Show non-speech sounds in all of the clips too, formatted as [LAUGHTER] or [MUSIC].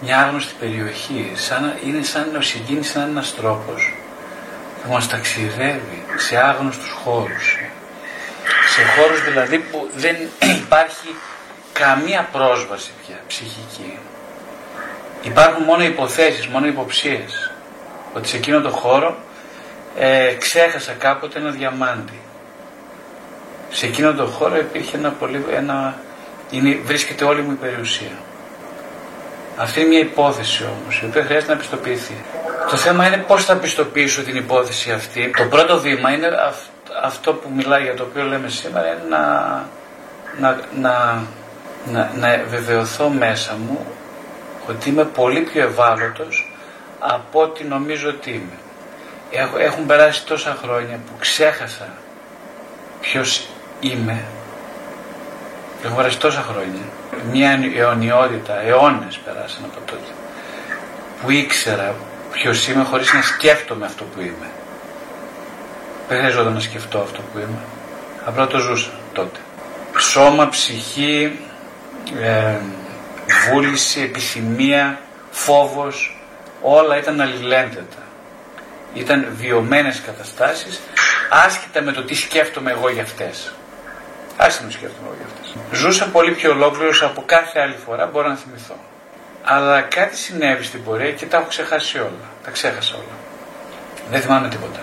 μια άγνωστη περιοχή. Σαν, είναι σαν να συγκίνησε σαν ένας τρόπος που μας ταξιδεύει σε άγνωστους χώρους. Σε χώρους δηλαδή που δεν [CLEARS THROAT] υπάρχει καμία πρόσβαση πια ψυχική. Υπάρχουν μόνο υποθέσεις, μόνο υποψίες. Ότι σε εκείνο το χώρο ε, ξέχασα κάποτε ένα διαμάντι. Σε εκείνο το χώρο υπήρχε ένα πολύ, ένα, είναι, βρίσκεται όλη μου η περιουσία. Αυτή είναι μια υπόθεση όμως, η οποία χρειάζεται να πιστοποιηθεί. Το θέμα είναι πώς θα πιστοποιήσω την υπόθεση αυτή. Το πρώτο βήμα είναι αυτό που μιλάει για το οποίο λέμε σήμερα, είναι να, να, να, να, να βεβαιωθώ μέσα μου ότι είμαι πολύ πιο ευάλωτος από ό,τι νομίζω ότι είμαι. Έχουν περάσει τόσα χρόνια που ξέχασα ποιος είμαι. Έχουν περάσει τόσα χρόνια. Μια αιωνιότητα, αιώνες περάσαν από τότε. Που ήξερα ποιος είμαι χωρίς να σκέφτομαι αυτό που είμαι. Δεν χρειαζόταν να σκεφτώ αυτό που είμαι. Απλά το ζούσα τότε. Σώμα, ψυχή, ε, βούληση, επιθυμία, φόβος, όλα ήταν αλληλένδετα. Ήταν βιωμένες καταστάσεις, άσχετα με το τι σκέφτομαι εγώ για αυτές. Άσχετα με σκέφτομαι εγώ για αυτές. Ζούσα πολύ πιο ολόκληρος από κάθε άλλη φορά, μπορώ να θυμηθώ. Αλλά κάτι συνέβη στην πορεία και τα έχω ξεχάσει όλα. Τα ξέχασα όλα. Δεν θυμάμαι τίποτα.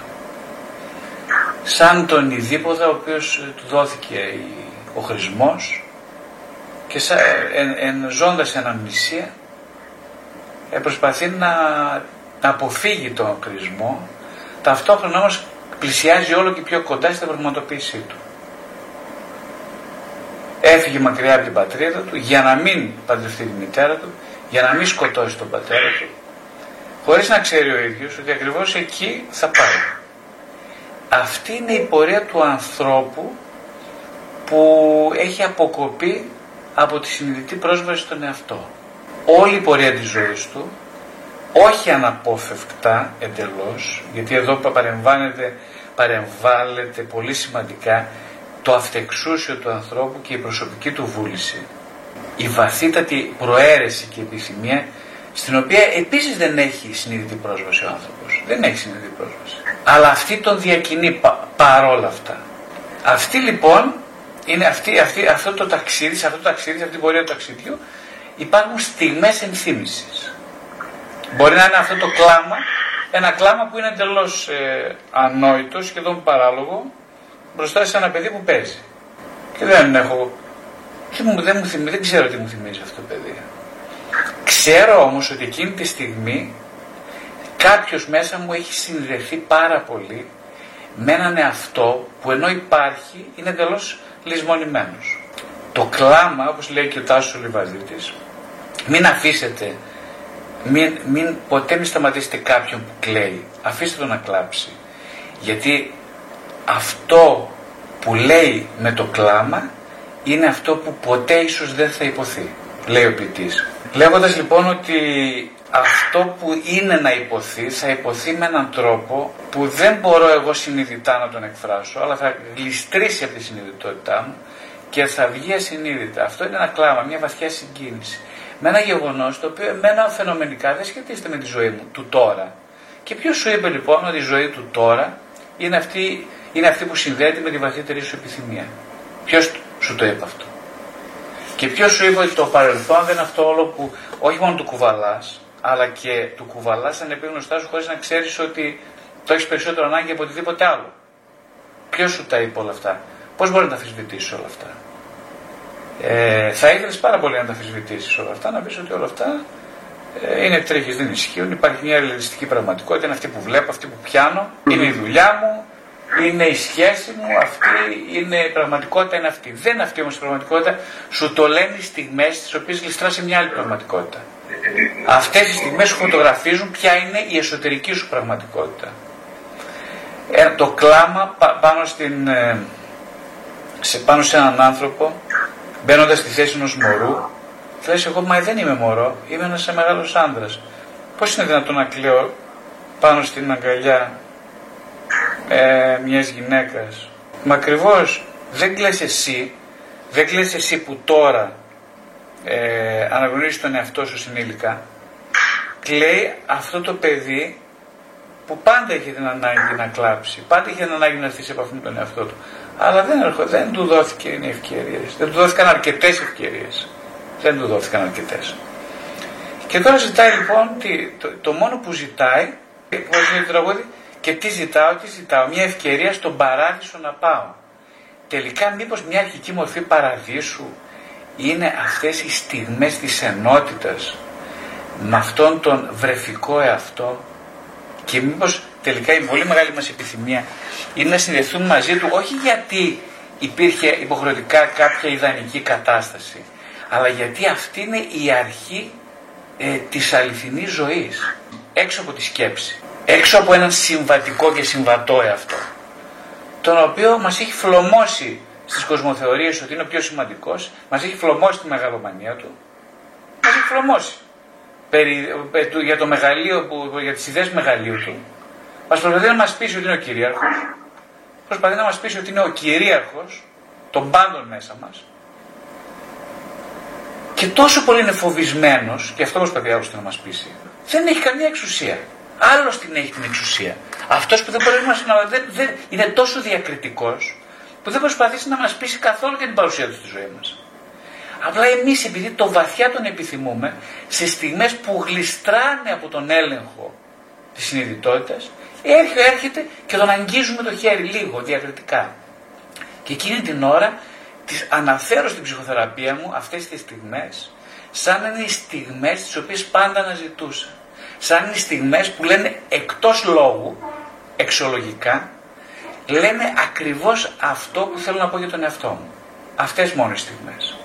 Σαν τον Ιδίποδα ο οποίος του δόθηκε ο χρησμός και σαν, εν, εν ζώντας εν αμνησία προσπαθεί να, να αποφύγει τον κρισμό ταυτόχρονα όμως πλησιάζει όλο και πιο κοντά στην πραγματοποίησή του. Έφυγε μακριά από την πατρίδα του για να μην παντρευτεί τη μητέρα του, για να μην σκοτώσει τον πατέρα του, χωρίς να ξέρει ο ίδιος ότι ακριβώς εκεί θα πάει. Αυτή είναι η πορεία του ανθρώπου που έχει αποκοπεί από τη συνειδητή πρόσβαση στον εαυτό. Όλη η πορεία της ζωής του, όχι αναπόφευκτα εντελώς, γιατί εδώ παρεμβάνεται, παρεμβάλλεται πολύ σημαντικά το αυτεξούσιο του ανθρώπου και η προσωπική του βούληση. Η βαθύτατη προαίρεση και επιθυμία στην οποία επίσης δεν έχει συνειδητή πρόσβαση ο άνθρωπος. Δεν έχει συνειδητή πρόσβαση. Αλλά αυτή τον διακινεί πα, παρόλα αυτά. Αυτή λοιπόν είναι αυτή, αυτή, αυτό το ταξίδι, σε αυτό το ταξίδι, σε αυτή την πορεία του ταξιδιού, υπάρχουν στιγμές ενθύμησης. Μπορεί να είναι αυτό το κλάμα, ένα κλάμα που είναι εντελώς ε, ανόητο, σχεδόν παράλογο, μπροστά σε ένα παιδί που παίζει. Και δεν έχω. Και μου, δεν, μου θυμίζει, δεν ξέρω τι μου θυμίζει αυτό το παιδί. Ξέρω όμως ότι εκείνη τη στιγμή κάποιος μέσα μου έχει συνδεθεί πάρα πολύ με έναν εαυτό που ενώ υπάρχει είναι εντελώς λησμονημένος. Το κλάμα, όπως λέει και ο Τάσος Λιβαδίτης, μην αφήσετε, μην, μην, ποτέ μην σταματήσετε κάποιον που κλαίει. Αφήστε τον να κλάψει. Γιατί αυτό που λέει με το κλάμα είναι αυτό που ποτέ ίσως δεν θα υποθεί, λέει ο ποιητής. Λέγοντας λοιπόν ότι αυτό που είναι να υποθεί θα υποθεί με έναν τρόπο που δεν μπορώ εγώ συνειδητά να τον εκφράσω αλλά θα γλιστρήσει από τη συνειδητότητά μου και θα βγει ασυνείδητα. Αυτό είναι ένα κλάμα, μια βαθιά συγκίνηση. Με ένα γεγονός το οποίο εμένα φαινομενικά δεν σχετίζεται με τη ζωή μου του τώρα. Και ποιος σου είπε λοιπόν ότι η ζωή του τώρα είναι αυτή, είναι αυτή που συνδέεται με τη βαθύτερη σου επιθυμία. Ποιος σου το είπε αυτό; Και ποιος σου είπε ότι το παρελθόν δεν είναι αυτό όλο που όχι μόνο του κουβαλάς, αλλά και του κουβαλάς σαν επίγνωστά σου χωρίς να ξέρεις ότι το έχεις περισσότερο ανάγκη από οτιδήποτε άλλο. Ποιος σου τα είπε όλα αυτά; Πώς μπορεί να τα αφισβητήσεις όλα αυτά; Ε, θα ήθελες πάρα πολύ να τα αφισβητήσεις όλα αυτά, να πεις ότι όλα αυτά ε, είναι τρίχες, δεν ισχύουν. Υπάρχει μια ρεαλιστική πραγματικότητα, είναι αυτή που βλέπω, αυτή που πιάνω, είναι η δουλειά μου, είναι η σχέση μου, αυτή είναι η πραγματικότητα, είναι αυτή. Δεν είναι αυτή όμως η πραγματικότητα, σου το λένε οι στιγμές τις οποίες γλιστρά σε μια άλλη πραγματικότητα. Αυτές οι στιγμές σου φωτογραφίζουν ποια είναι η εσωτερική σου πραγματικότητα. Ε, το κλάμα πάνω, στην, ε, σε, πάνω σε έναν άνθρωπο, μπαίνοντας στη θέση ενός μωρού, θα λες εγώ, μα δεν είμαι μωρό, είμαι ένας μεγάλος άντρα. Πώς είναι δυνατόν να κλαίω πάνω στην αγκαλιά ε, μιας γυναίκας. Μα ακριβώς δεν κλαις εσύ, δεν κλαις εσύ που τώρα ε, αναγνωρίζεις τον εαυτό σου συνήλικα, κλαίει αυτό το παιδί που πάντα έχει την ανάγκη να κλάψει, πάντα έχει την ανάγκη να έρθει σε επαφή με τον εαυτό του. Αλλά δεν, έρχο, δεν του δόθηκε η ευκαιρία. Δεν του δόθηκαν αρκετές ευκαιρίες. Δεν του δόθηκαν αρκετές. Και τώρα ζητάει λοιπόν, το, το μόνο που ζητάει, πώς λέει το τραγούδι, και τι ζητάω, τι ζητάω, μια ευκαιρία στον παράδεισο να πάω. Τελικά μήπως μια αρχική μορφή παραδείσου είναι αυτές οι στιγμές της ενότητας με αυτόν τον βρεφικό εαυτό; Και μήπως τελικά η πολύ μεγάλη μας επιθυμία είναι να συνδεθούμε μαζί του όχι γιατί υπήρχε υποχρεωτικά κάποια ιδανική κατάσταση αλλά γιατί αυτή είναι η αρχή ε, της αληθινής ζωής έξω από τη σκέψη έξω από έναν συμβατικό και συμβατό εαυτό τον οποίο μας έχει φλωμώσει στις κοσμοθεωρίες ότι είναι ο πιο σημαντικός μας έχει φλωμώσει τη μεγαλομανία του μας έχει φλωμώσει. Περί, ε, για το μεγαλείο, που, για τις ιδέες μεγαλείου του μας προσπαθεί να μας πείσει ότι είναι ο κυρίαρχος προσπαθεί να μας πείσει ότι είναι ο κυρίαρχος των πάντων μέσα μας και τόσο πολύ είναι φοβισμένος και αυτό προσπαθεί να μας πείσει δεν έχει καμία εξουσία Άλλος την έχει την εξουσία. Αυτός που δεν μπορεί να δεν, δεν, είναι τόσο διακριτικός που δεν προσπαθήσει να μας πείσει καθόλου για την παρουσία του στη ζωή μας. Απλά εμείς επειδή το βαθιά τον επιθυμούμε, σε στιγμές που γλιστράνε από τον έλεγχο της συνειδητότητας, έρχεται και τον αγγίζουμε το χέρι λίγο διακριτικά. Και εκείνη την ώρα τις αναφέρω στην ψυχοθεραπεία μου αυτές τις στιγμές σαν είναι οι στιγμές τις οποίες πάντα αναζητούσα σαν είναι στιγμές που λένε εκτός λόγου, εξολογικά, λένε ακριβώς αυτό που θέλω να πω για τον εαυτό μου. Αυτές μόνο οι στιγμές.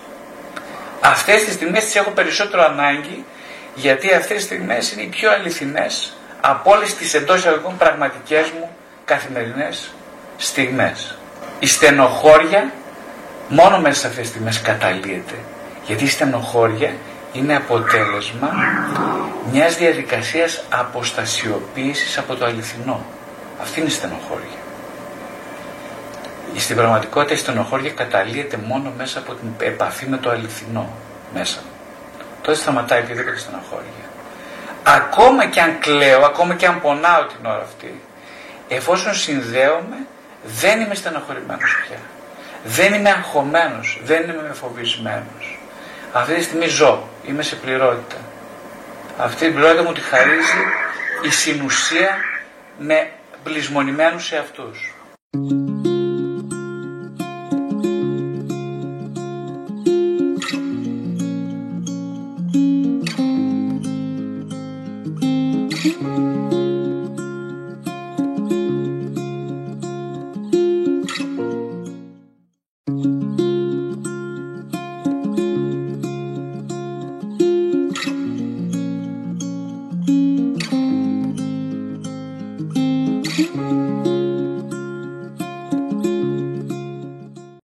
Αυτές τις στιγμές τις έχω περισσότερο ανάγκη γιατί αυτές τις στιγμές είναι οι πιο αληθινές από όλες τις εντός εισαγωγικών πραγματικές μου καθημερινές στιγμές. Η στενοχώρια μόνο μέσα σε αυτές τις στιγμές καταλύεται. Γιατί η στενοχώρια είναι αποτέλεσμα μιας διαδικασίας αποστασιοποίησης από το αληθινό. Αυτή είναι η στενοχώρια. Στην πραγματικότητα η στενοχώρια καταλύεται μόνο μέσα από την επαφή με το αληθινό μέσα. Τότε σταματάει οποιαδήποτε στενοχώρια. Ακόμα και αν κλαίω, ακόμα και αν πονάω την ώρα αυτή, εφόσον συνδέομαι, δεν είμαι στενοχωρημένος πια. Δεν είμαι αγχωμένος, δεν είμαι φοβισμένος. Αυτή τη στιγμή ζω, είμαι σε πληρότητα. Αυτή την πληρότητα μου τη χαρίζει η συνουσία με πλεισμονημένους σε αυτούς.